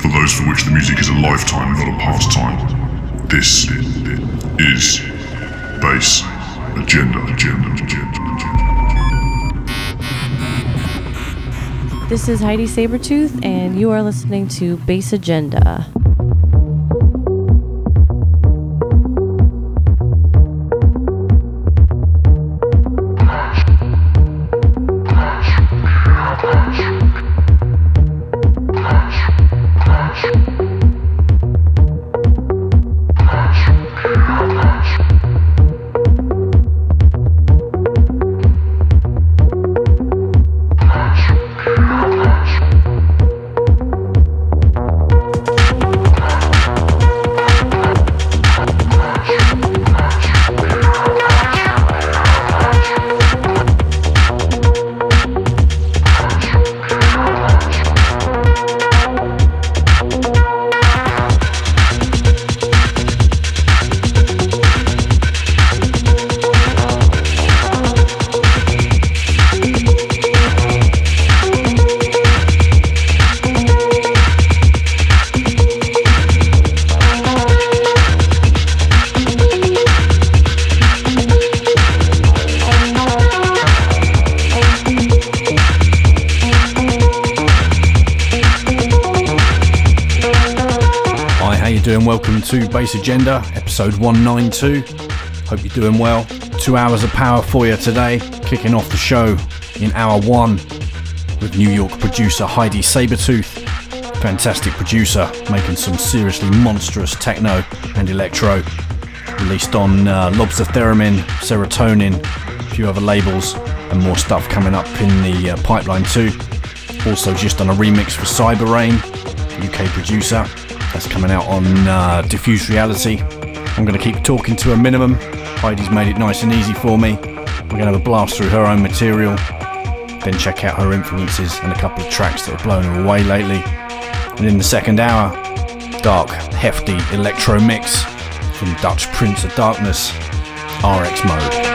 For those for which the music is a lifetime, not a pastime. This is Bass Agenda, Agenda, Agenda, Agenda. This is Heidi Sabertooth, and you are listening to Bass Agenda. To Bass Agenda, episode 192. Hope you're doing well. Two hours of power for you today, kicking off the show in hour one with New York producer Heidi Sabertooth. Fantastic producer, making some seriously monstrous techno and electro. Released on uh, Lobster Theremin, Serotonin, a few other labels, and more stuff coming up in the uh, pipeline too. Also, just on a remix for Cybereign, UK producer. That's coming out on uh, Diffuse Reality. I'm going to keep talking to a minimum. Heidi's made it nice and easy for me. We're going to have a blast through her own material, then check out her influences and a couple of tracks that have blown her away lately. And in the second hour, dark, hefty electro mix from Dutch Prince of Darkness, RX Mode.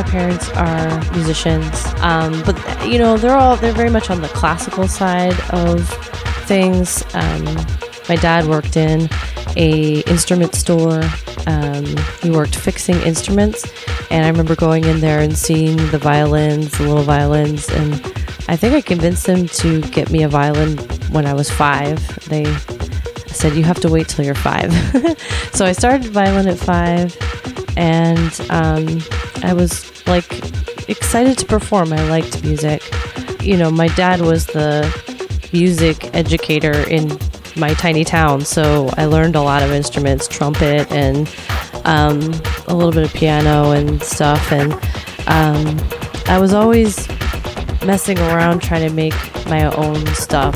My parents are musicians, um, but you know they're all they're very much on the classical side of things. Um, my dad worked in a instrument store. Um, he worked fixing instruments, and I remember going in there and seeing the violins, the little violins, and I think I convinced him to get me a violin when I was five. They said you have to wait till you're five, so I started violin at five, and um, I was excited to perform. I liked music. You know, my dad was the music educator in my tiny town, so I learned a lot of instruments, trumpet and um, a little bit of piano and stuff. And um, I was always messing around trying to make my own stuff.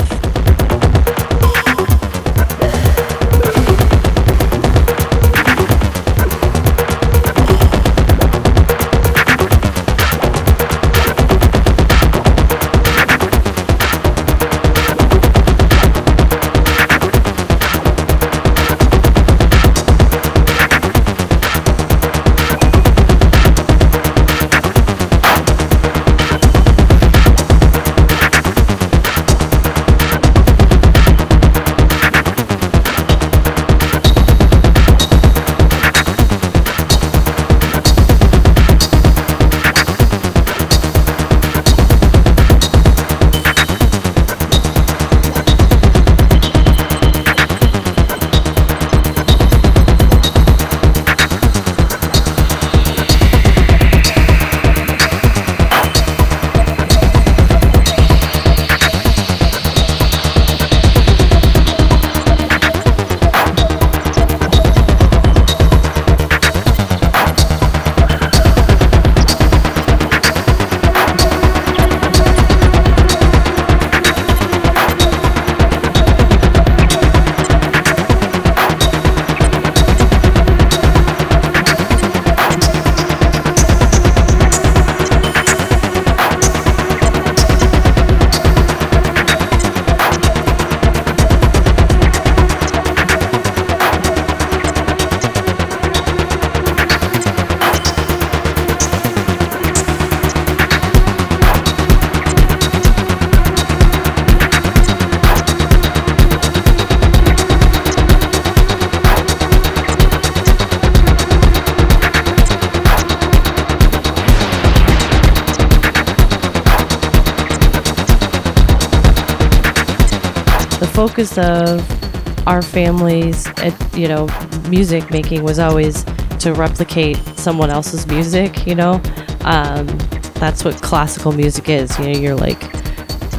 Focus of our family's, uh, you know, music making was always to replicate someone else's music. You know, um, that's what classical music is. You know, you're like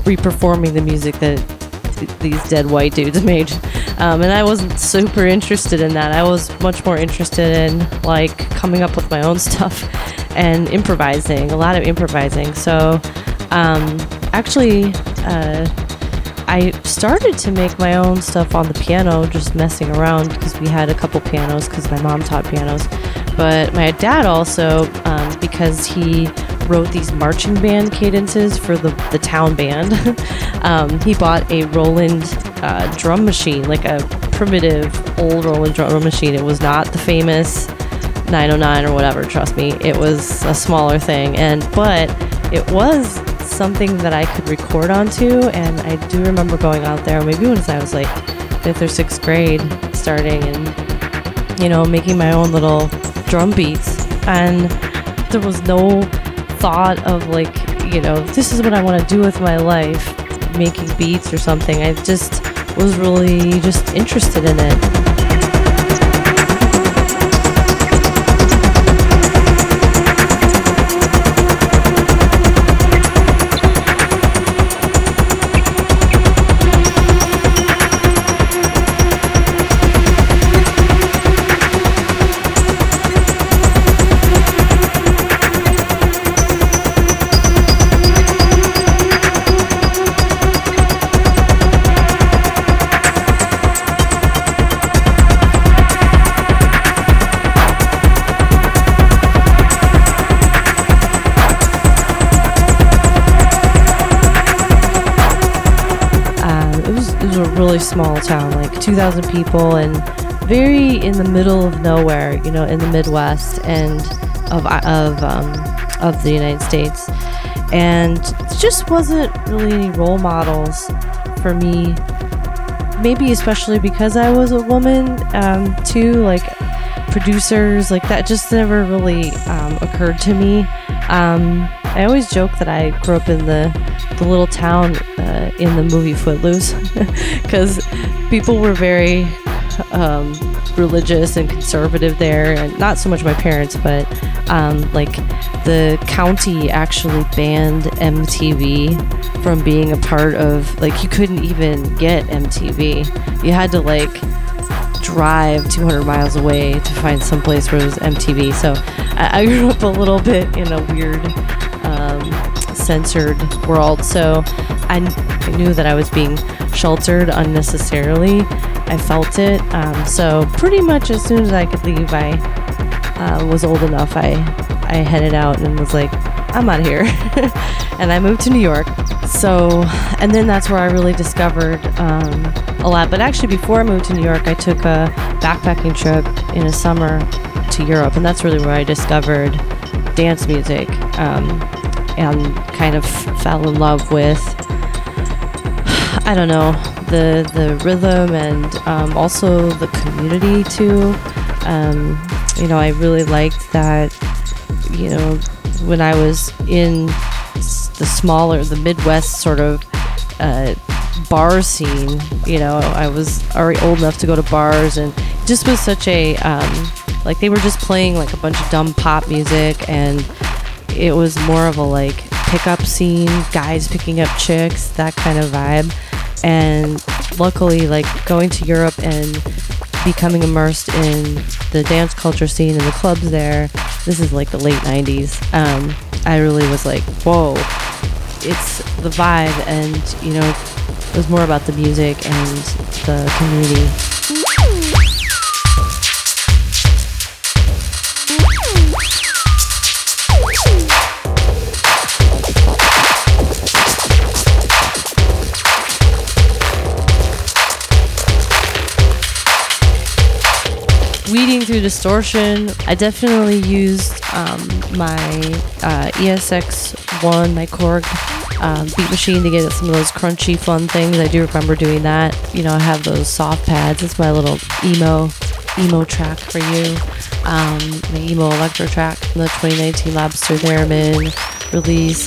reperforming the music that th- these dead white dudes made. Um, and I wasn't super interested in that. I was much more interested in like coming up with my own stuff and improvising, a lot of improvising. So, um, actually, uh, I started to make my own stuff on the piano, just messing around because we had a couple pianos because my mom taught pianos. But my dad also, um, because he wrote these marching band cadences for the, the town band, um, he bought a Roland uh, drum machine, like a primitive old Roland drum machine. It was not the famous 909 or whatever, trust me. It was a smaller thing. And, but it was something that I could record onto. And I do remember going out there, maybe when I was like fifth or sixth grade, starting and, you know, making my own little drum beats. And there was no thought of like, you know, this is what I want to do with my life, making beats or something. I just was really just interested in it. Small town, like 2,000 people, and very in the middle of nowhere, you know, in the Midwest. And of of um, of the United States, and just wasn't really any role models for me. Maybe especially because I was a woman um, too, like producers, like that just never really um, occurred to me. Um, I always joke that I grew up in the the little town uh, in the movie Footloose because people were very um, religious and conservative there, and not so much my parents, but um, like the county actually banned MTV from being a part of like you couldn't even get MTV. You had to like drive 200 miles away to find some place where there was MTV. So I, I grew up a little bit in a weird, censored world. So I, I knew that I was being sheltered unnecessarily. I felt it. Um, so pretty much as soon as I could leave, I uh, was old enough. I I headed out and was like, I'm out of here, and I moved to New York. So, and then that's where I really discovered um, a lot. But actually, before I moved to New York, I took a backpacking trip in a summer to Europe, and that's really where I discovered dance music um, and kind of fell in love with. I don't know the the rhythm and um, also the community too. Um, you know, I really liked that. You know, when I was in the smaller, the Midwest sort of uh, bar scene, you know, I was already old enough to go to bars, and just was such a um, like they were just playing like a bunch of dumb pop music, and it was more of a like pickup scene, guys picking up chicks, that kind of vibe. And luckily, like going to Europe and becoming immersed in the dance culture scene and the clubs there. This is like the late 90s. Um, I really was like, whoa, it's the vibe, and you know, it was more about the music and the community. Through distortion, I definitely used um, my uh, ESX1, my Korg um, beat machine to get some of those crunchy, fun things. I do remember doing that. You know, I have those soft pads. It's my little emo emo track for you. Um, my emo electro track from the 2019 Lobster Theremin release.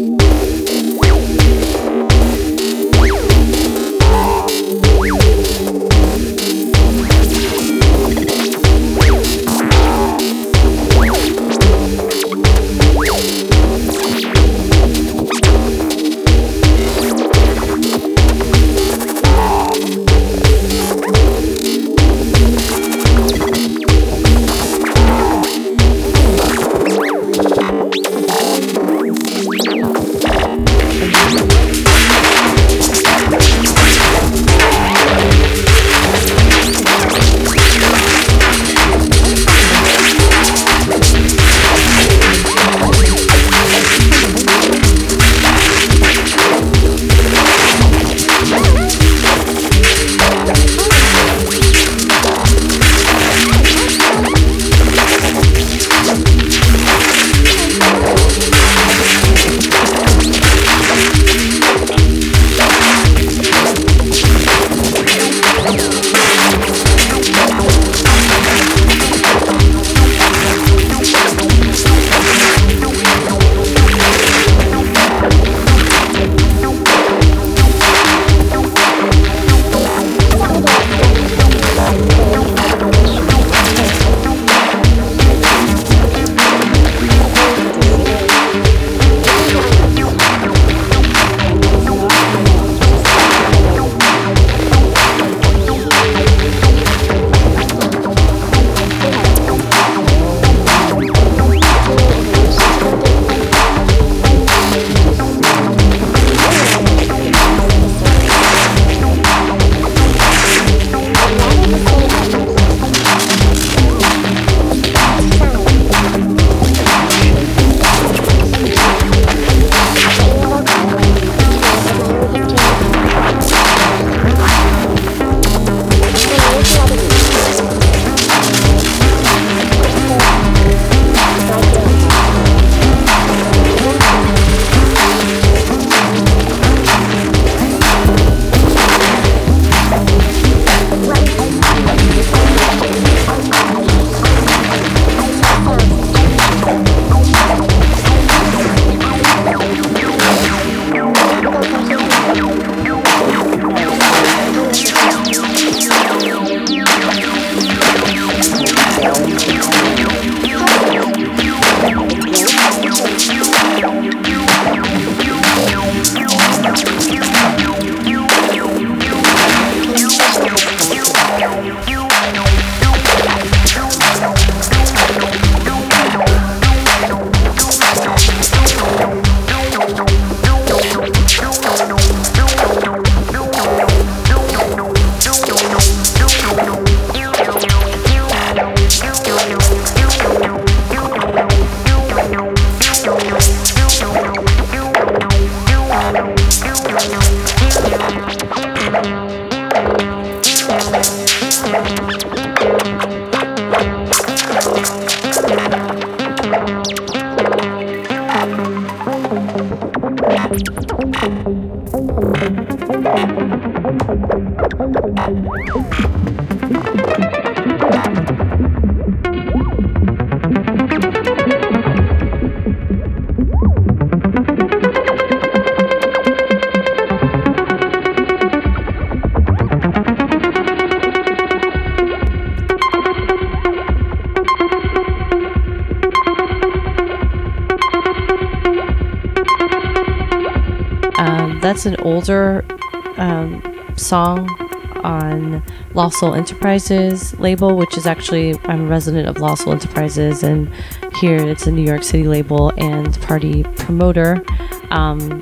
Lost Soul Enterprises label, which is actually I'm a resident of Lost Soul Enterprises, and here it's a New York City label and party promoter. Um,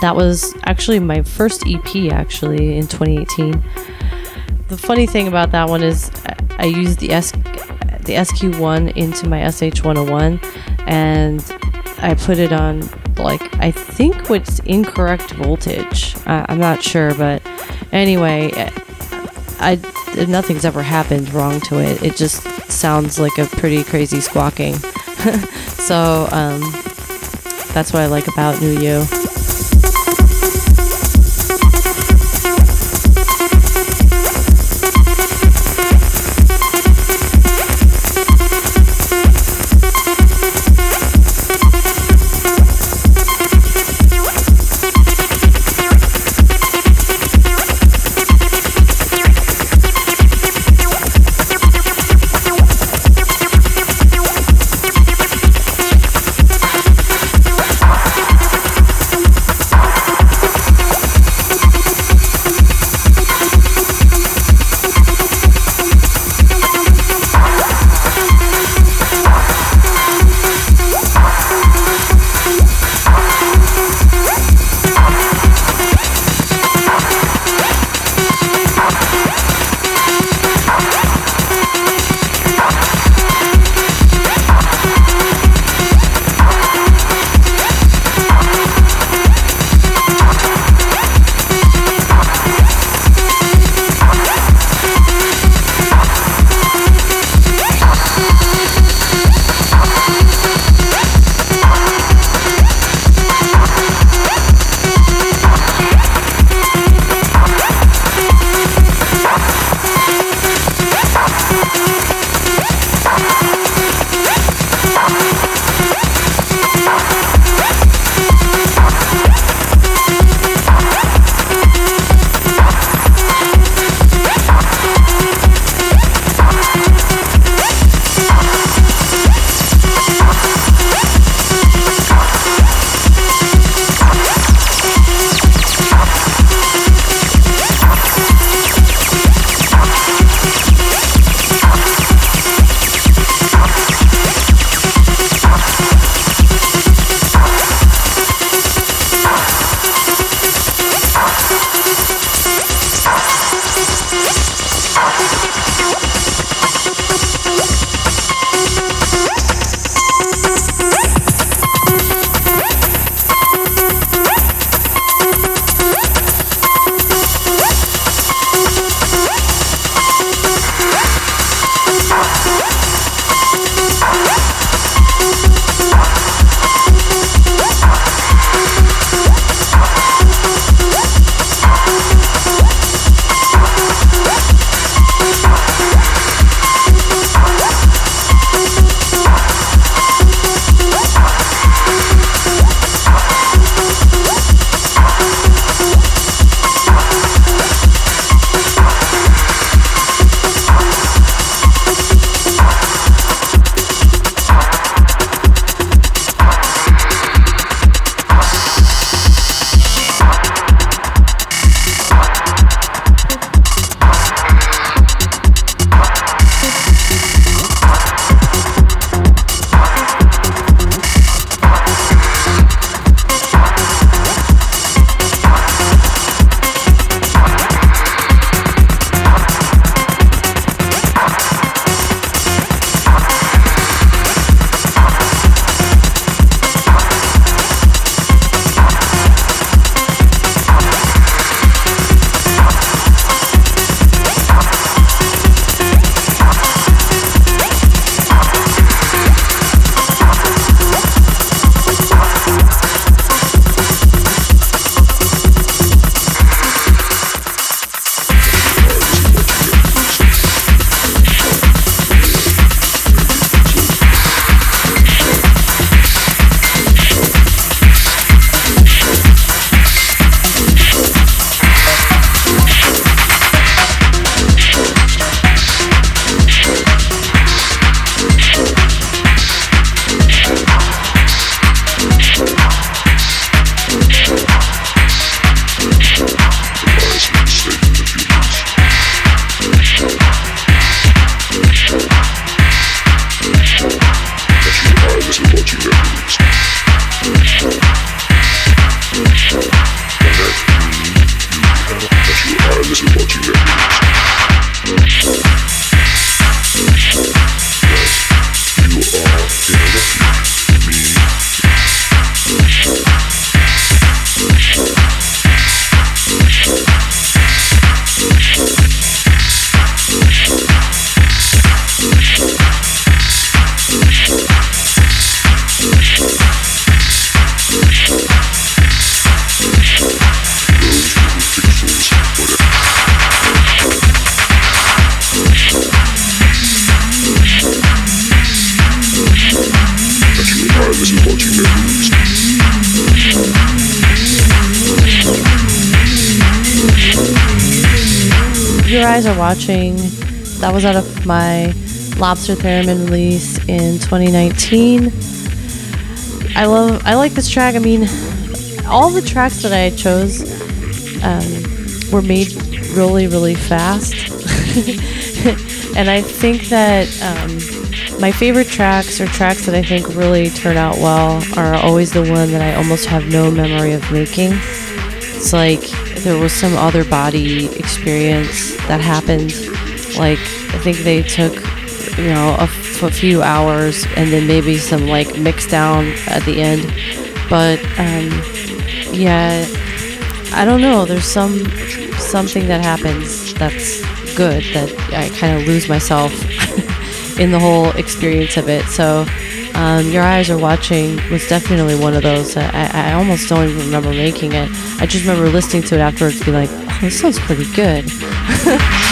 that was actually my first EP, actually in 2018. The funny thing about that one is I used the S the SQ1 into my SH101, and I put it on like I think what's incorrect voltage. Uh, I'm not sure, but anyway, I nothing's ever happened wrong to it. It just sounds like a pretty crazy squawking. so um, that's what I like about New You. Lobster Theremin release in 2019. I love, I like this track. I mean, all the tracks that I chose um, were made really, really fast. and I think that um, my favorite tracks or tracks that I think really turn out well are always the one that I almost have no memory of making. It's like there was some other body experience that happened. Like I think they took, you know, a, f- a few hours and then maybe some like mix down at the end. But um, yeah, I don't know. There's some something that happens that's good that I kind of lose myself in the whole experience of it. So. Um, Your Eyes Are Watching was definitely one of those. I, I almost don't even remember making it. I just remember listening to it afterwards, be like, oh, this sounds pretty good.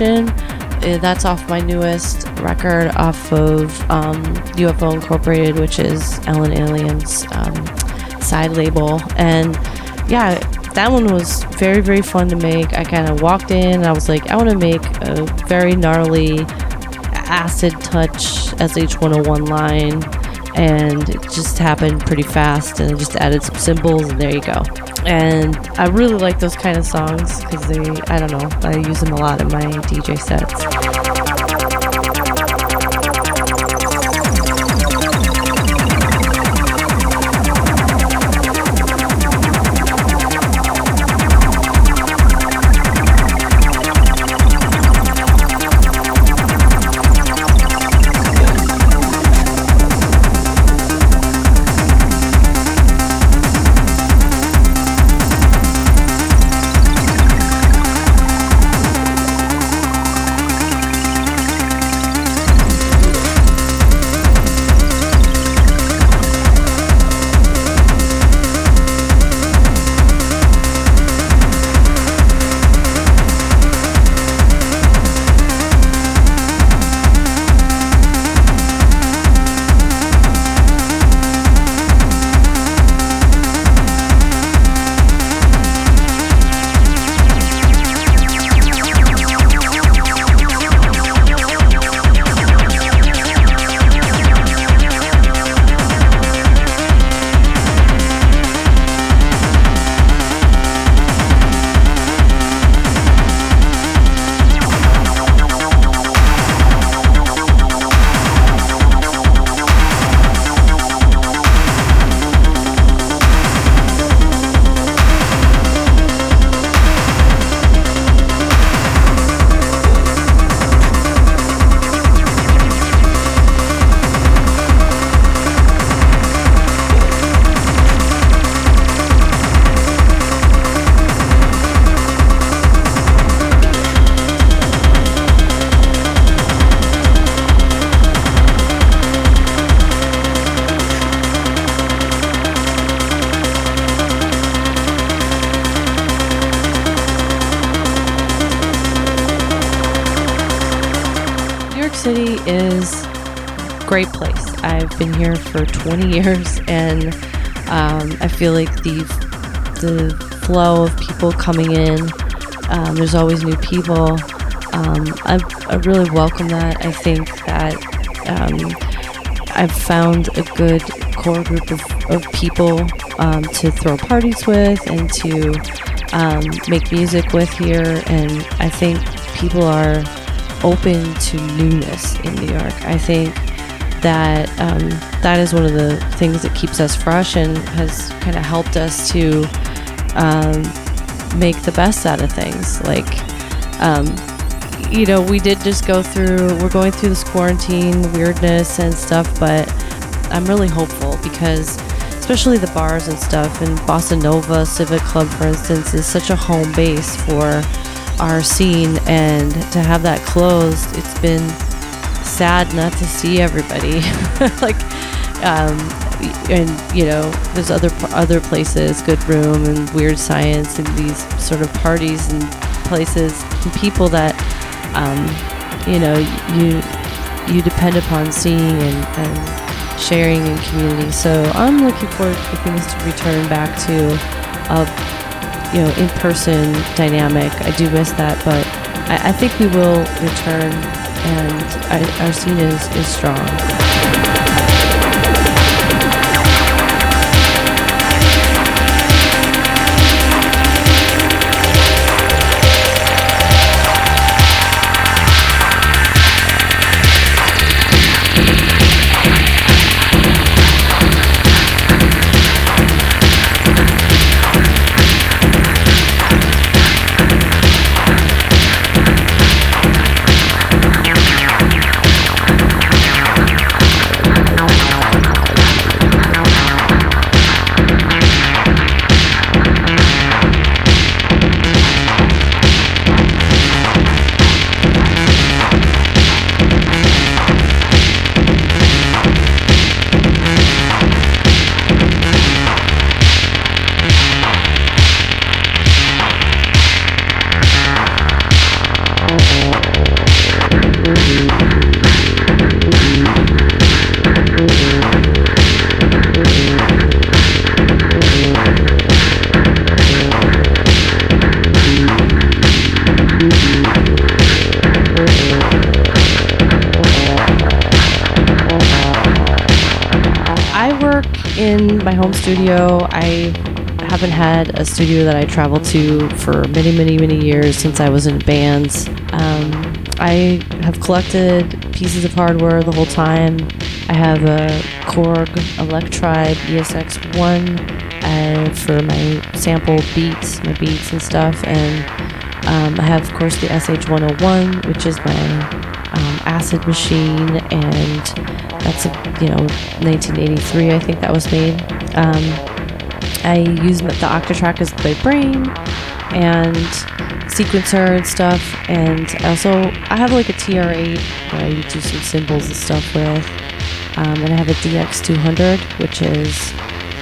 Uh, That's off my newest record off of um, UFO Incorporated, which is Ellen Allien's um, side label. And yeah, that one was very, very fun to make. I kind of walked in and I was like, I want to make a very gnarly acid touch SH101 line. And it just happened pretty fast, and I just added some cymbals, and there you go. And I really like those kind of songs because they, I don't know, I use them a lot in my DJ sets. City is great place. I've been here for 20 years, and um, I feel like the the flow of people coming in. Um, there's always new people. Um, I, I really welcome that. I think that um, I've found a good core group of, of people um, to throw parties with and to um, make music with here. And I think people are open to newness in New York. I think that um, that is one of the things that keeps us fresh and has kind of helped us to um, make the best out of things. Like, um, you know, we did just go through, we're going through this quarantine weirdness and stuff, but I'm really hopeful because, especially the bars and stuff, and Bossa Nova Civic Club, for instance, is such a home base for our scene, and to have that closed, it's been sad not to see everybody. like, um, and you know, there's other other places, Good Room and Weird Science, and these sort of parties and places and people that, um, you know, you you depend upon seeing and, and sharing in community. So I'm looking forward for things to return back to a you know in-person dynamic. I do miss that, but I, I think we will return, and I, our scene is is strong. Studio. I haven't had a studio that I travel to for many, many, many years since I was in bands. Um, I have collected pieces of hardware the whole time. I have a Korg Electribe ESX1 uh, for my sample beats, my beats and stuff, and um, I have, of course, the SH101, which is my um, acid machine, and that's a you know 1983, I think that was made. Um, I use the Octatrack as my brain and sequencer and stuff, and also I have like a TR8 where I do some cymbals and stuff with, um, and I have a DX200, which is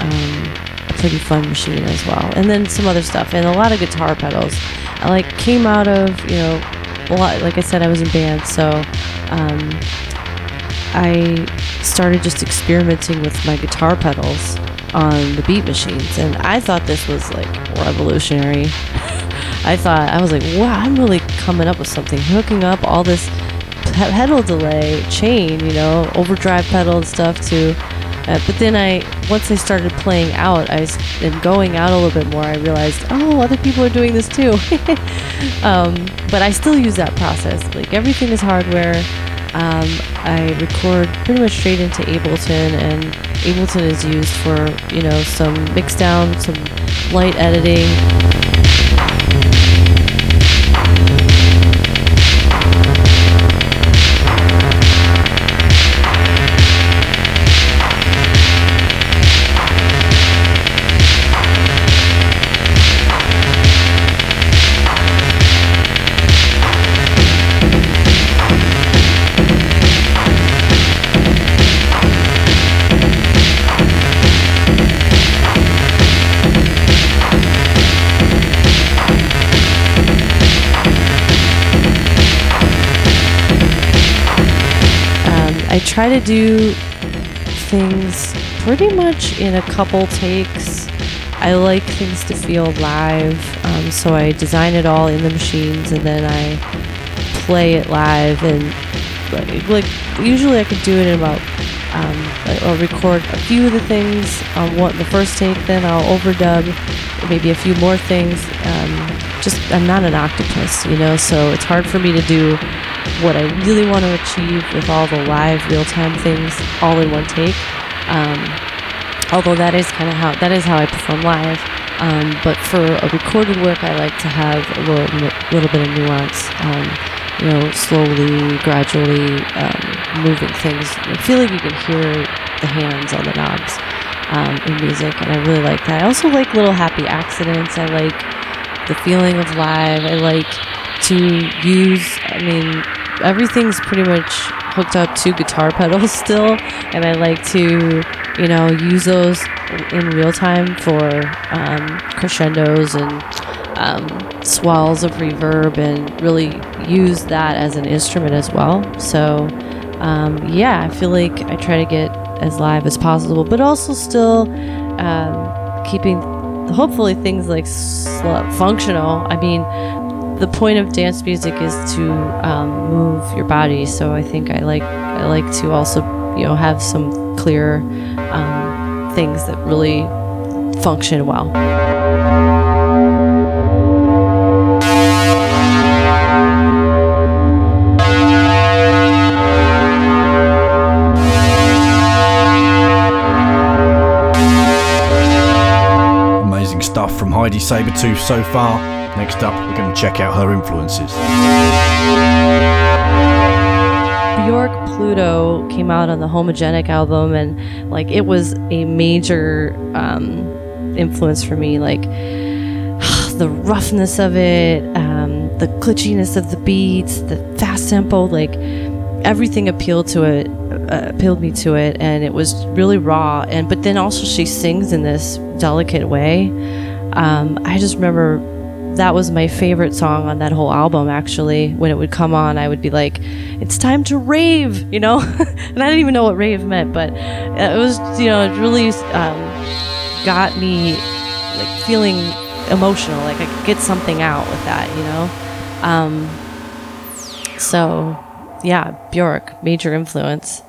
um, a pretty fun machine as well, and then some other stuff, and a lot of guitar pedals. I like came out of you know a lot. Like I said, I was in band, so um, I started just experimenting with my guitar pedals on the beat machines, and I thought this was like revolutionary. I thought I was like, wow, I'm really coming up with something, hooking up all this pedal delay chain, you know, overdrive pedal and stuff to. Uh, but then I, once I started playing out, I s- and going out a little bit more, I realized, oh, other people are doing this too. um, but I still use that process. Like everything is hardware. Um, I record pretty much straight into Ableton, and Ableton is used for you know some mix down, some light editing. I try to do things pretty much in a couple takes. I like things to feel live, um, so I design it all in the machines and then I play it live. And like, usually I could do it in about um, I'll record a few of the things on what the first take, then I'll overdub maybe a few more things. Um, just I'm not an octopus, you know, so it's hard for me to do what I really want to achieve with all the live real time things all in one take. Um, although that is kind of how that is how I perform live. Um, but for a recorded work, I like to have a little little bit of nuance. Um, you know, slowly, gradually um, moving things. I feel like you can hear the hands on the knobs um, in music, and I really like that. I also like little happy accidents. I like the feeling of live. I like to use. I mean, everything's pretty much hooked up to guitar pedals still, and I like to, you know, use those in real time for um, crescendos and um, swells of reverb, and really use that as an instrument as well. So, um, yeah, I feel like I try to get as live as possible, but also still um, keeping hopefully things like sl- functional. I mean, the point of dance music is to um, move your body. So I think I like I like to also you know have some clear um, things that really function well. Amazing stuff from Heidi Sabertooth so far. Next up, we're going to check out her influences. Bjork Pluto came out on the Homogenic album, and like it was a major um, influence for me. Like the roughness of it, um, the glitchiness of the beats, the fast tempo, like everything appealed to it, uh, appealed me to it, and it was really raw. And but then also she sings in this delicate way. Um, I just remember that was my favorite song on that whole album actually. When it would come on i would be like it's time to rave you know? And i didn't even know what rave meant but it was you know it really um, got me like feeling emotional like i could get something out with that you know? Um, so yeah bjork major influence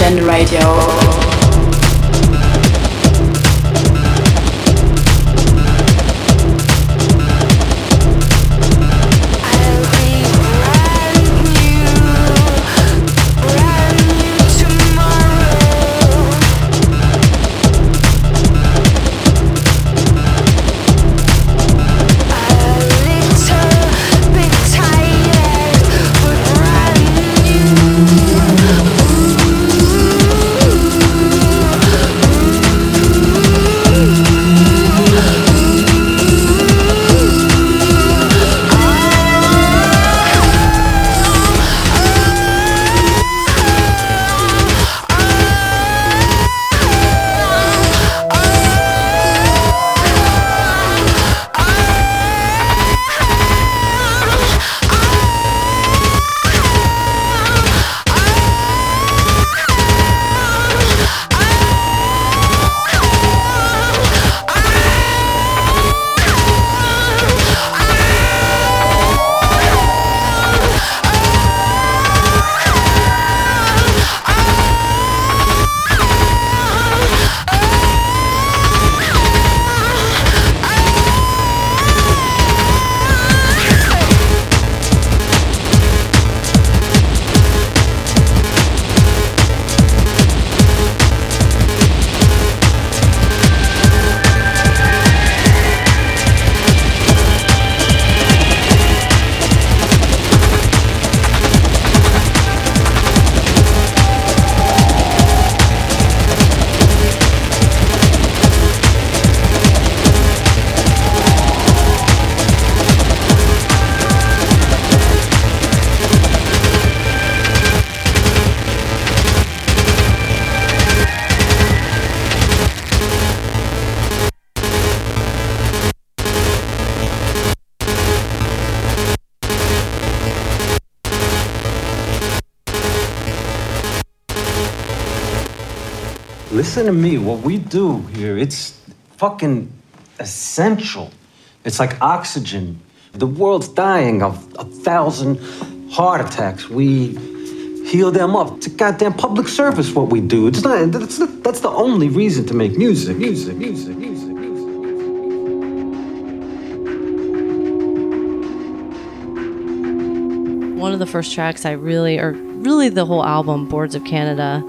Agenda Radio. Listen to me. What we do here, it's fucking essential. It's like oxygen. The world's dying of a thousand heart attacks. We heal them up. It's a goddamn public service what we do. It's not, that's, that's the only reason to make music. Music, music, music. Music. One of the first tracks I really, or really the whole album, Boards of Canada,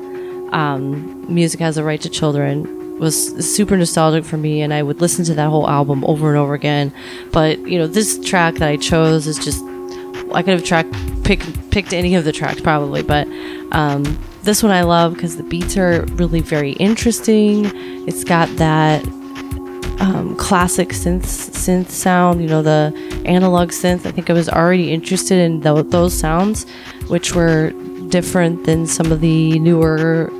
um, Music Has a Right to Children was super nostalgic for me and I would listen to that whole album over and over again. But, you know, this track that I chose is just I could have track pick, picked any of the tracks probably, but um, this one I love because the beats are really very interesting. It's got that um, classic synth synth sound, you know, the analog synth. I think I was already interested in th- those sounds, which were different than some of the newer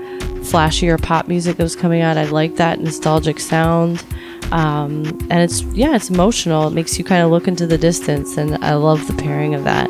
flashier pop music that was coming out. I like that nostalgic sound. Um, and it's, yeah, it's emotional. It makes you kind of look into the distance. And I love the pairing of that.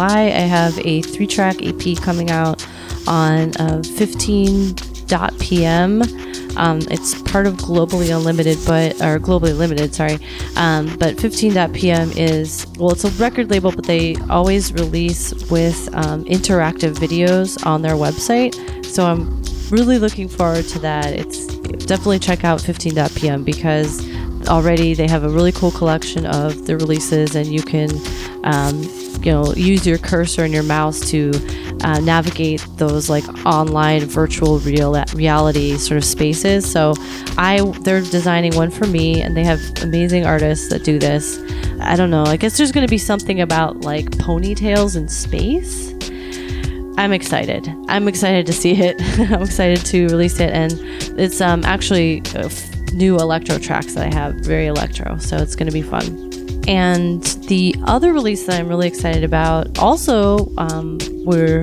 July, I have a three track EP coming out on uh, 15.pm. Um, it's part of Globally Unlimited, but or Globally Limited, sorry. Um, but 15.pm is well, it's a record label, but they always release with um, interactive videos on their website. So I'm really looking forward to that. It's definitely check out 15.pm because already they have a really cool collection of the releases, and you can um, you know use your cursor and your mouse to uh, navigate those like online virtual real reality sort of spaces. So i they're designing one for me and they have amazing artists that do this. I don't know i guess there's going to be something about like ponytails in space. I'm excited. I'm excited to see it. I'm excited to release it and it's um, actually uh, new electro tracks that i have very electro so it's going to be fun and the other release that I'm really excited about, also, um, we're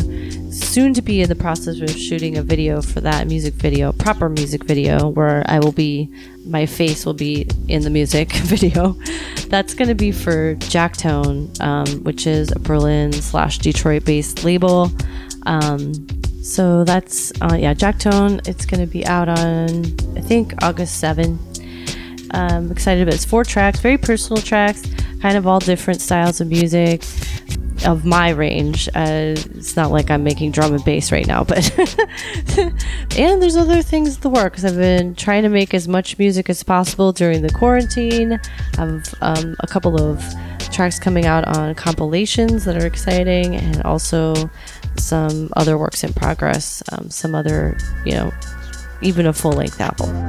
soon to be in the process of shooting a video for that music video, proper music video, where I will be, my face will be in the music video. That's going to be for Jacktone, um, which is a Berlin slash Detroit based label. Um, so that's, uh, yeah, Jacktone. It's going to be out on, I think, August 7th. I'm excited about it. It's four tracks, very personal tracks, kind of all different styles of music of my range. Uh, it's not like I'm making drum and bass right now, but and there's other things in the works. I've been trying to make as much music as possible during the quarantine. I have um, a couple of tracks coming out on compilations that are exciting, and also some other works in progress. Um, some other, you know, even a full length album.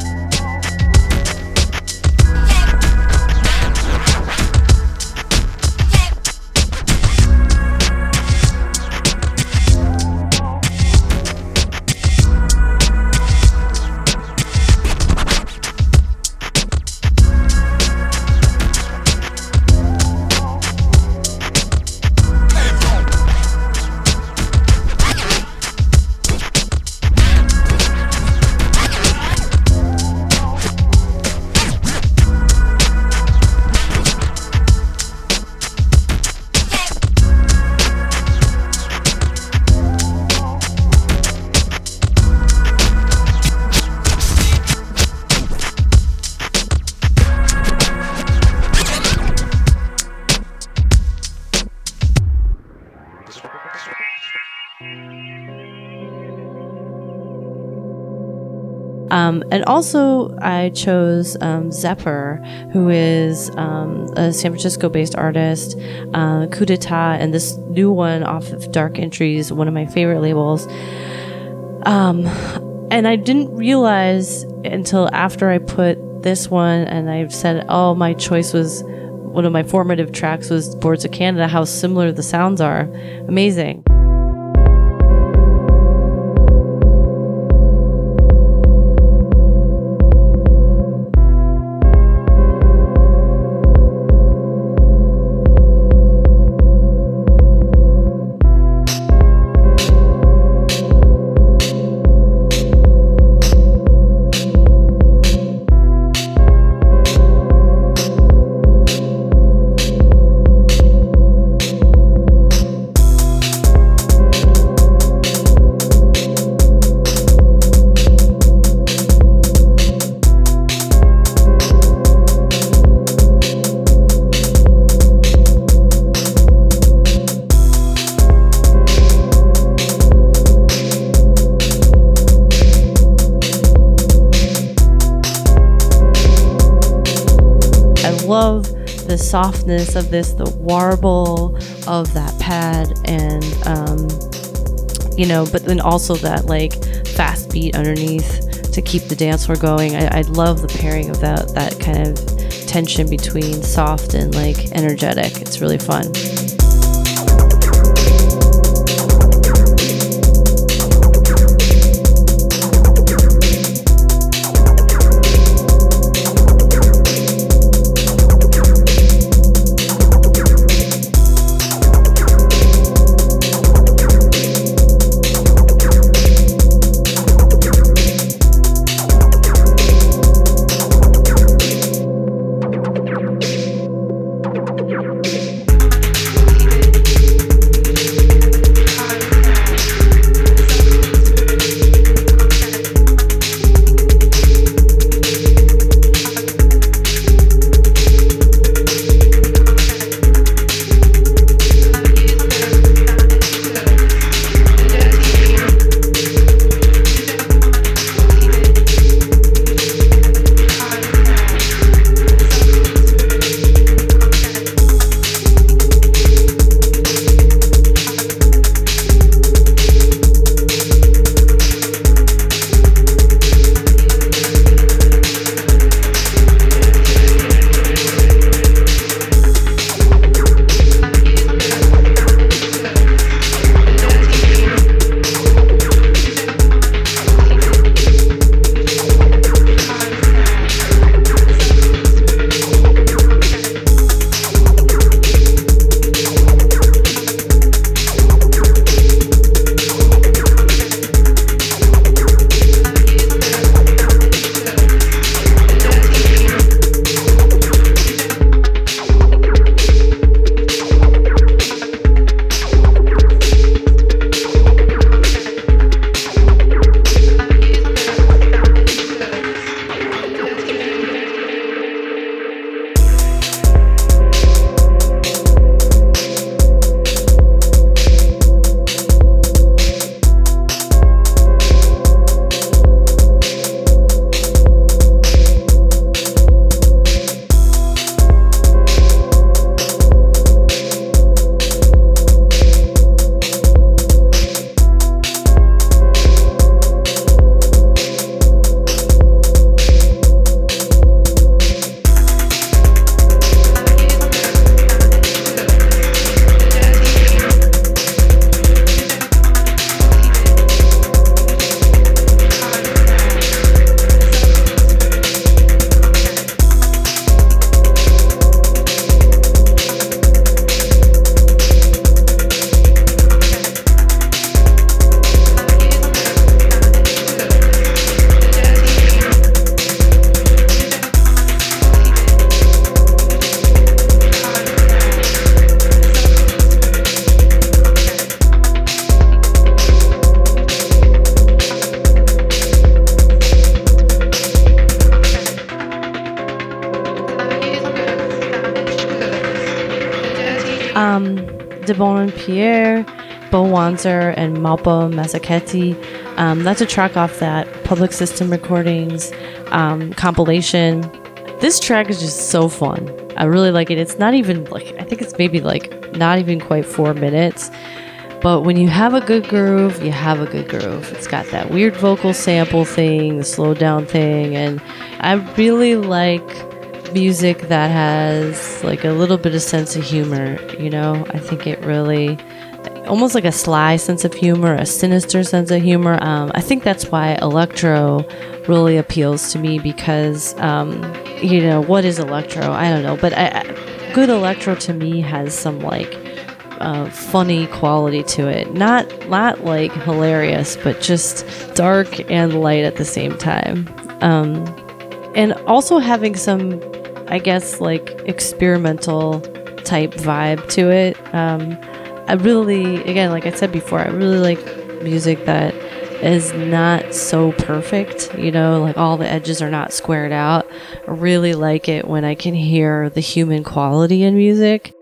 Um, and also, I chose um, Zephyr, who is um, a San Francisco based artist, uh, Coup d'etat, and this new one off of Dark Entries, one of my favorite labels. Um, and I didn't realize until after I put this one and I said, oh, my choice was one of my formative tracks was Boards of Canada, how similar the sounds are. Amazing. Softness of this, the warble of that pad, and um, you know, but then also that like fast beat underneath to keep the dance floor going. I, I love the pairing of that that kind of tension between soft and like energetic. It's really fun. Malpa Mazzachetti. Um, that's a track off that Public System Recordings um, compilation. This track is just so fun. I really like it. It's not even like, I think it's maybe like not even quite four minutes. But when you have a good groove, you have a good groove. It's got that weird vocal sample thing, the slow down thing, and I really like music that has like a little bit of sense of humor, you know? I think it really almost like a sly sense of humor, a sinister sense of humor. Um, I think that's why electro really appeals to me because, um, you know, what is electro? I don't know, but I, good electro to me has some like uh, funny quality to it. Not not like hilarious, but just dark and light at the same time. Um, and also having some, I guess, like experimental type vibe to it. Um, I really, again, like I said before, I really like music that is not so perfect, you know, like all the edges are not squared out. I really like it when I can hear the human quality in music.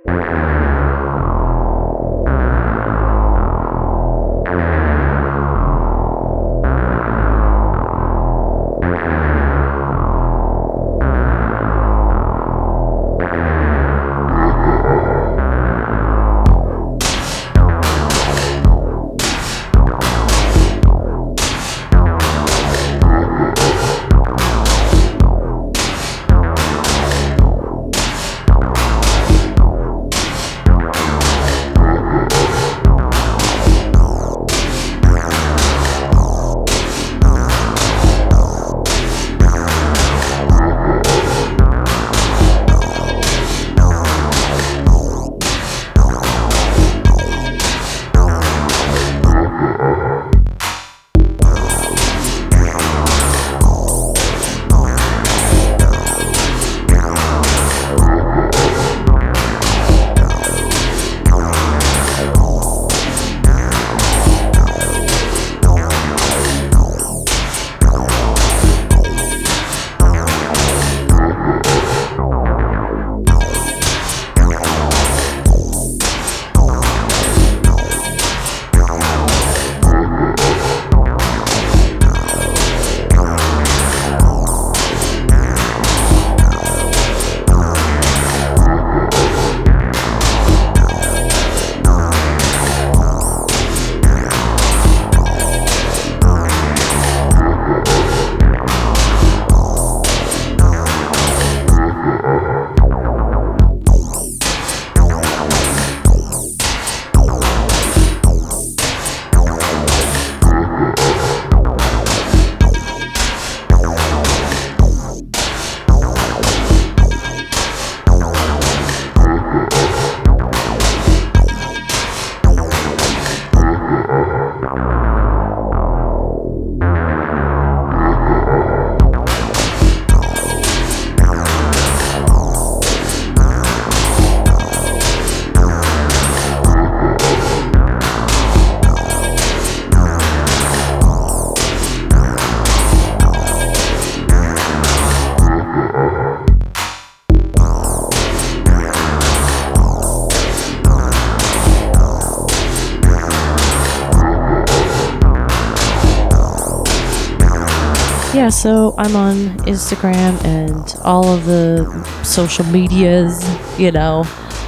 So I'm on Instagram and all of the social medias, you know,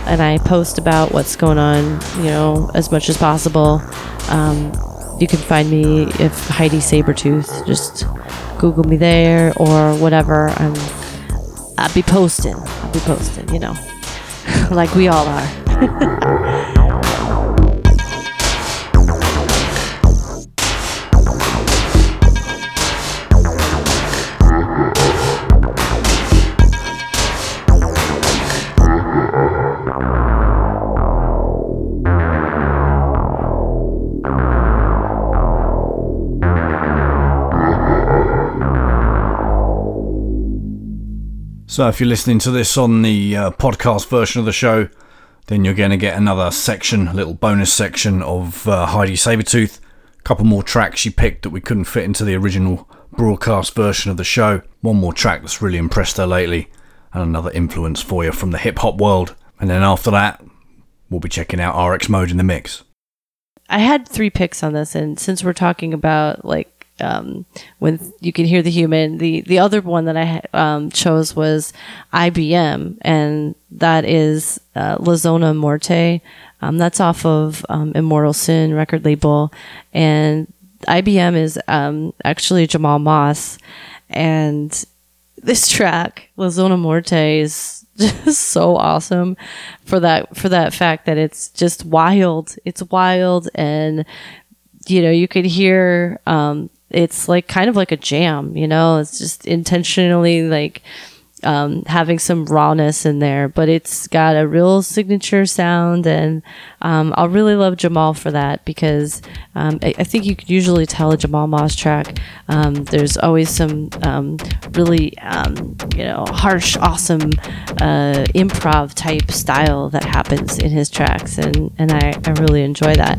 and I post about what's going on, you know, as much as possible. Um, you can find me if Heidi Sabertooth, just Google me there or whatever. I'm, I'll be posting. I'll be posting, you know, like we all are. So, if you're listening to this on the uh, podcast version of the show, then you're going to get another section, a little bonus section of uh, Heidi Sabertooth. A couple more tracks she picked that we couldn't fit into the original broadcast version of the show. One more track that's really impressed her lately, and another influence for you from the hip hop world. And then after that, we'll be checking out RX Mode in the mix. I had three picks on this, and since we're talking about like um, when you can hear the human, the the other one that I um, chose was IBM, and that is uh, La Zona Morte. Um, that's off of um, Immortal Sin record label, and IBM is um, actually Jamal Moss, and this track La Zona Morte is just so awesome for that for that fact that it's just wild. It's wild and you know, you could hear um it's like kind of like a jam, you know, it's just intentionally like um, having some rawness in there, but it's got a real signature sound, and um, I'll really love Jamal for that because um, I, I, think you can usually tell a Jamal Moss track. Um, there's always some um, really, um, you know, harsh, awesome uh, improv type style that happens in his tracks, and and I, I really enjoy that.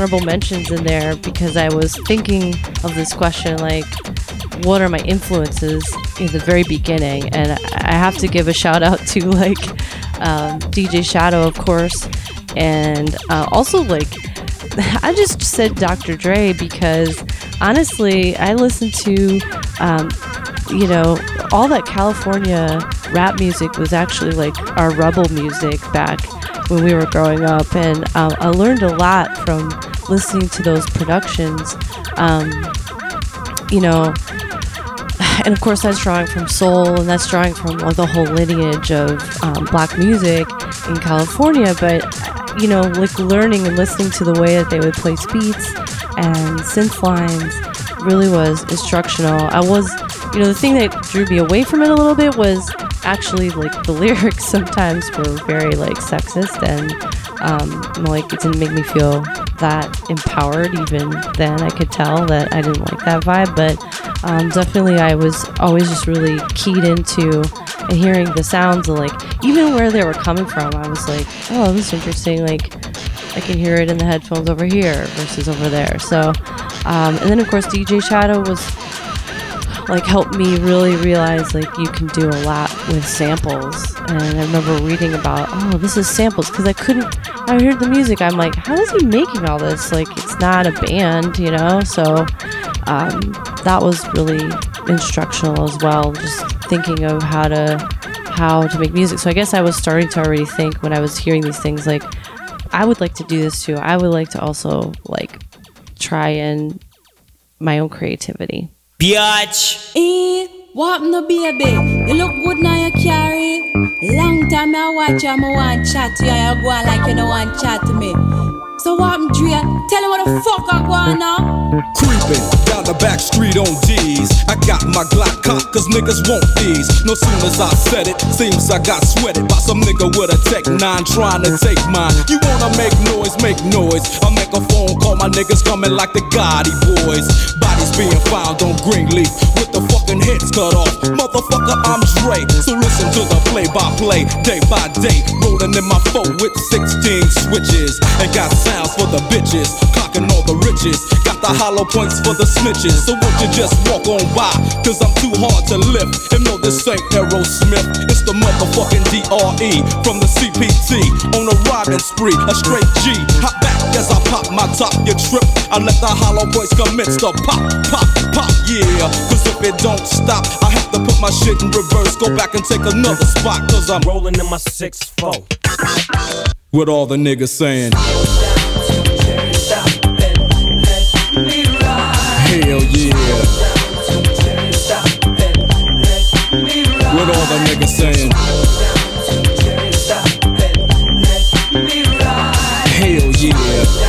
honorable mentions in there because I was thinking of this question like, what are my influences in the very beginning? And I have to give a shout out to like um, DJ Shadow, of course, and uh, also like I just said Dr. Dre because honestly, I listened to, um, you know, all that California rap music was actually like our rebel music back when we were growing up, and um, I learned a lot from listening to those productions. Um, you know, and of course that's drawing from soul and that's drawing from like the whole lineage of um, black music in california but you know like learning and listening to the way that they would place beats and synth lines really was instructional i was you know the thing that drew me away from it a little bit was actually like the lyrics sometimes were very like sexist and um, like it didn't make me feel that empowered even then. I could tell that i didn't like that vibe but um, definitely i was always just really keyed into and hearing the sounds of like even where they were coming from i was like oh this is interesting. Like i can hear it in the headphones over here versus over there. So um, and then of course dj shadow was like helped me really realize like you can do a lot with samples. And i remember reading about oh this is samples because i couldn't i heard the music i'm like how is he making all this? Like it's not a band you know? So um, that was really instructional as well just thinking of how to how to make music. So i guess i was starting to already think when i was hearing these things like i would like to do this too. I would like to also like try and my own creativity Biatch. Eh, what to baby? You look good now you carry. Long time I watch you, I want chat to you, you go like you don't want chat to me. So what happened, Dre? Tell him what the fuck I on now. Creeping down the back street on D's. I got my Glock cocked cause niggas want these. No soon as I said it, seems I got sweated by some nigga with a Tech 9 trying to take mine. You wanna make noise, make noise. I make a phone call, my niggas coming like the Geto Boys. Bodies being found on Greenleaf with the fucking heads cut off. Motherfucker, I'm Dre. So listen to the play by play, day by day. Rolling in my phone with 16 switches. And got for the bitches. Clocking all the riches. Got the hollow points for the snitches. So won't you just walk on by? Cause I'm too hard to lift. And no, this ain't Aerosmith. It's the motherfucking DRE from the CPT. On a riding spree, a straight G. Hop back as I pop my top. You trip. I let the hollow points commence to pop, pop, pop. Yeah. Cause if it don't stop, I have to put my shit in reverse. Go back and take another spot. Cause I'm Rolling in my 6-4. with all the niggas saying. All the niggas saying? Hell yeah.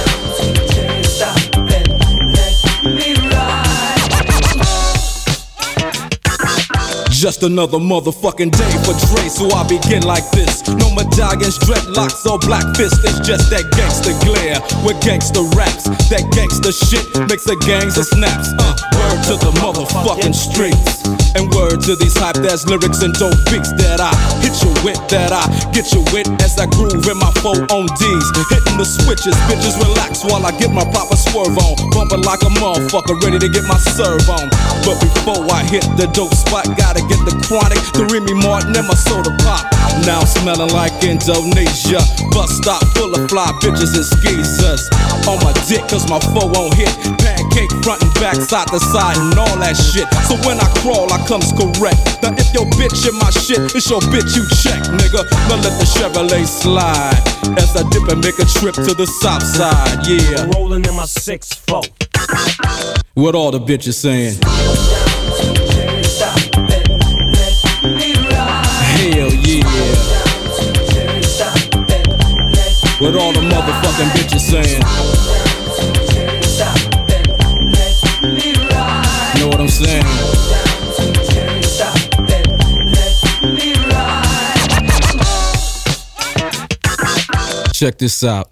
Just another motherfucking day for Dre, so I begin like this. No medallions, dreadlocks, or black fists. It's just that gangster glare with gangster raps. That gangster shit makes the gangs of snaps. Uh, word to the motherfucking streets. And word to these hype ass lyrics and dope beats that I hit you with, that I get you with as I groove in my four on D's. Hitting the switches, bitches relax while I get my proper swerve on. Bumping like a motherfucker, ready to get my serve on. But before I hit the dope spot, gotta get the chronic, the Remy Martin, and my soda pop. Now smelling like Indonesia. Bus stop full of fly bitches and skeezers. On my dick, cause my foe won't hit. Pancake front and back, side to side, and all that shit. So when I crawl, I comes correct. Now if your bitch in my shit, it's your bitch you check, nigga. Now let the Chevrolet slide. As I dip and make a trip to the south side, yeah. Rolling in my 6-4. What all the bitches saying? Hell yeah. What all the motherfucking bitches saying? Check this out.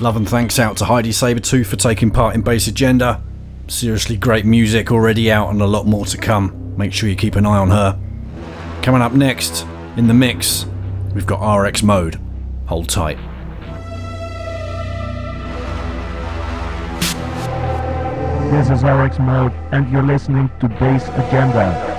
Love and thanks out to Heidi Sabertooth for taking part in Bass Agenda. Seriously great music already out and a lot more to come. Make sure you keep an eye on her. Coming up next, in the mix, we've got RX Mode. Hold tight. This is RX Mode, and you're listening to Bass Agenda.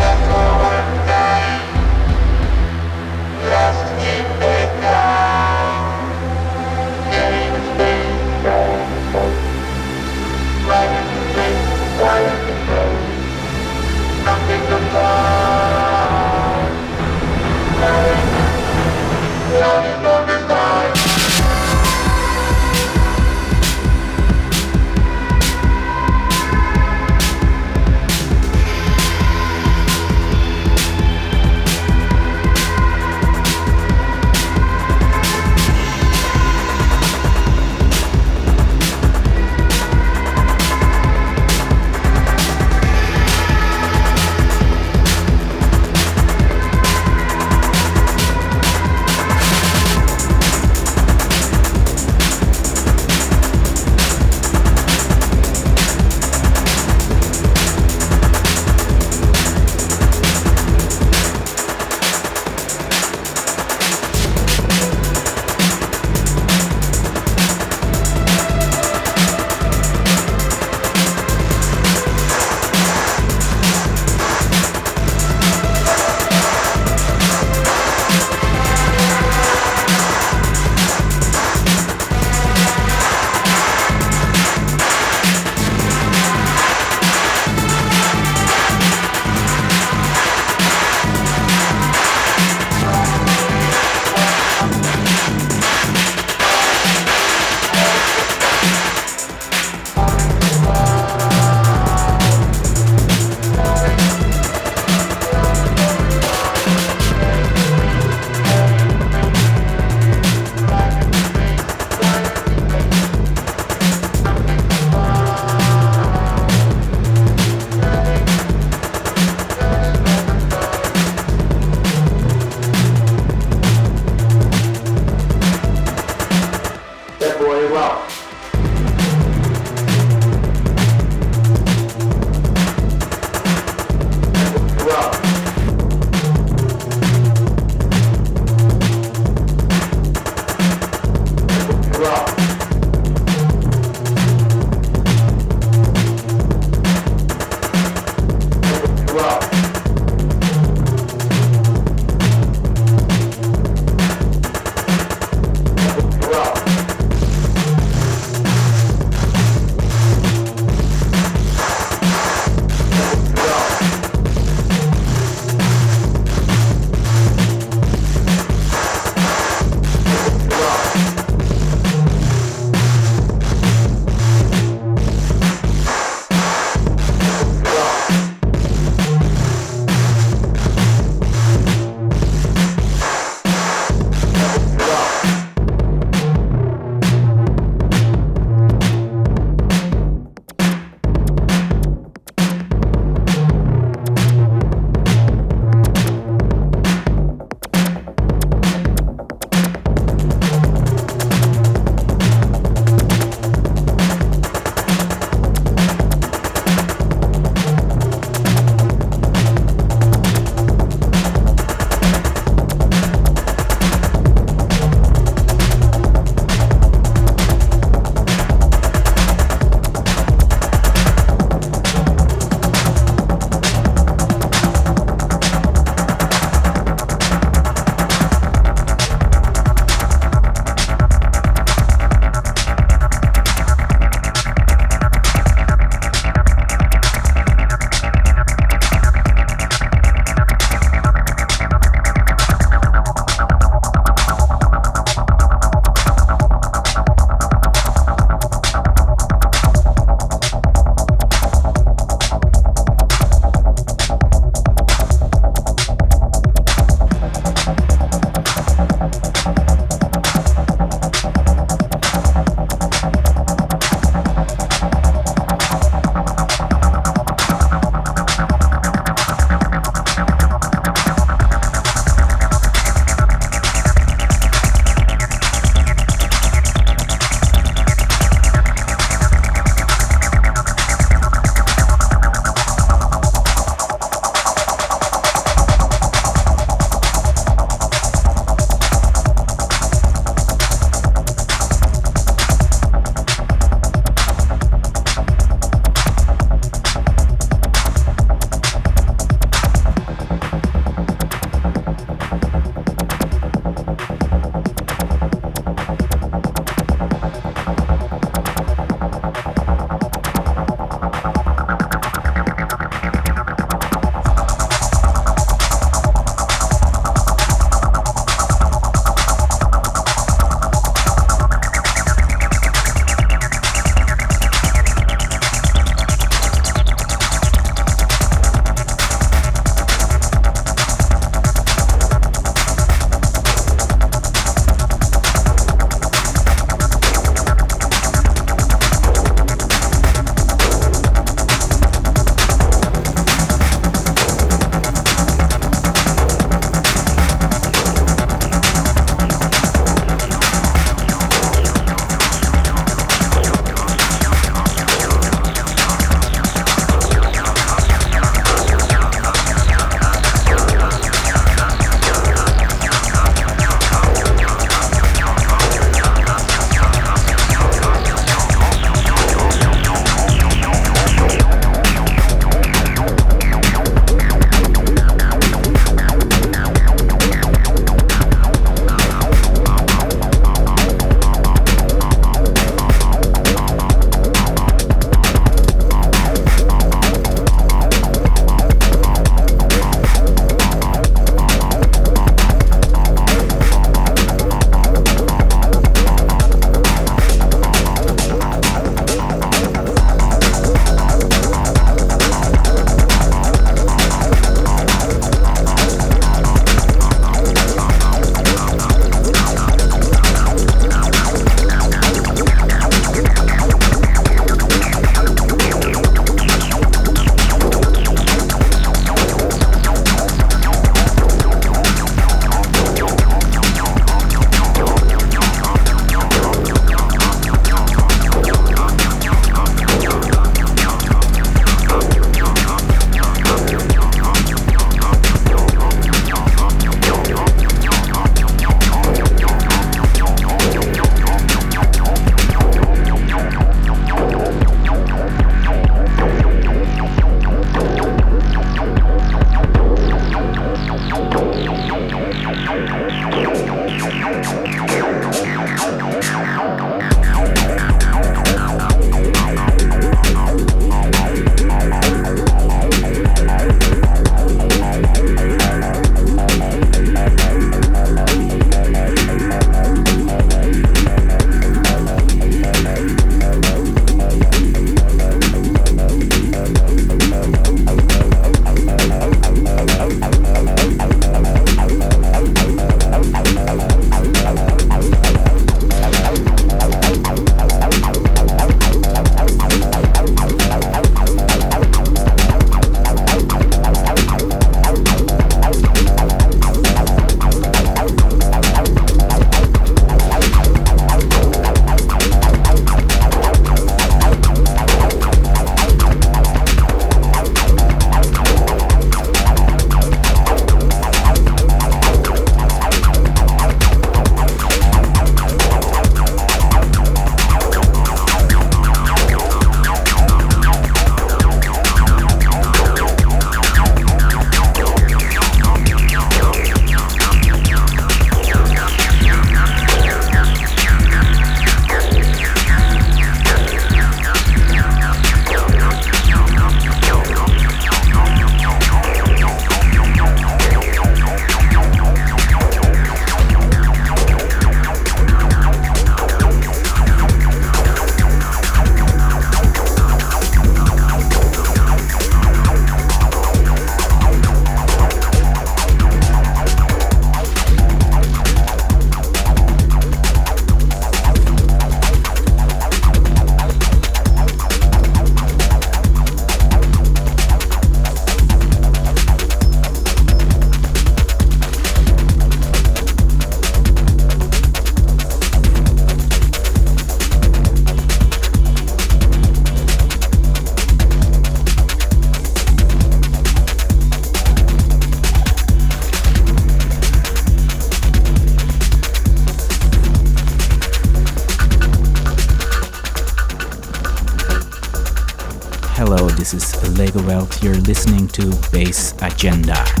Listening to Bass Agenda.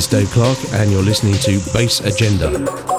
Is Dave Clarke, and you're listening to Base Agenda.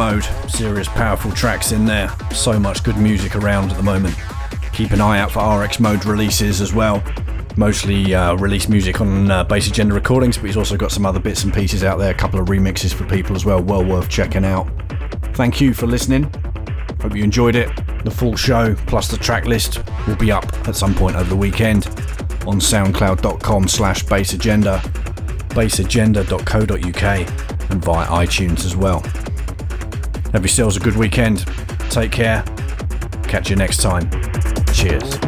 Mode. Serious, powerful tracks in there. So much good music around at the moment. Keep an eye out for RX Mode releases as well. Mostly uh, release music on uh, Agenda recordings, but he's also got some other bits and pieces out there. A couple of remixes for people as well. Well worth checking out. Thank you for listening. Hope you enjoyed it. The full show plus the track list will be up at some point over the weekend on soundcloud.com slash bassagenda, bassagenda.co.uk and via iTunes as well. Have yourselves a good weekend. Take care. Catch you next time. Cheers.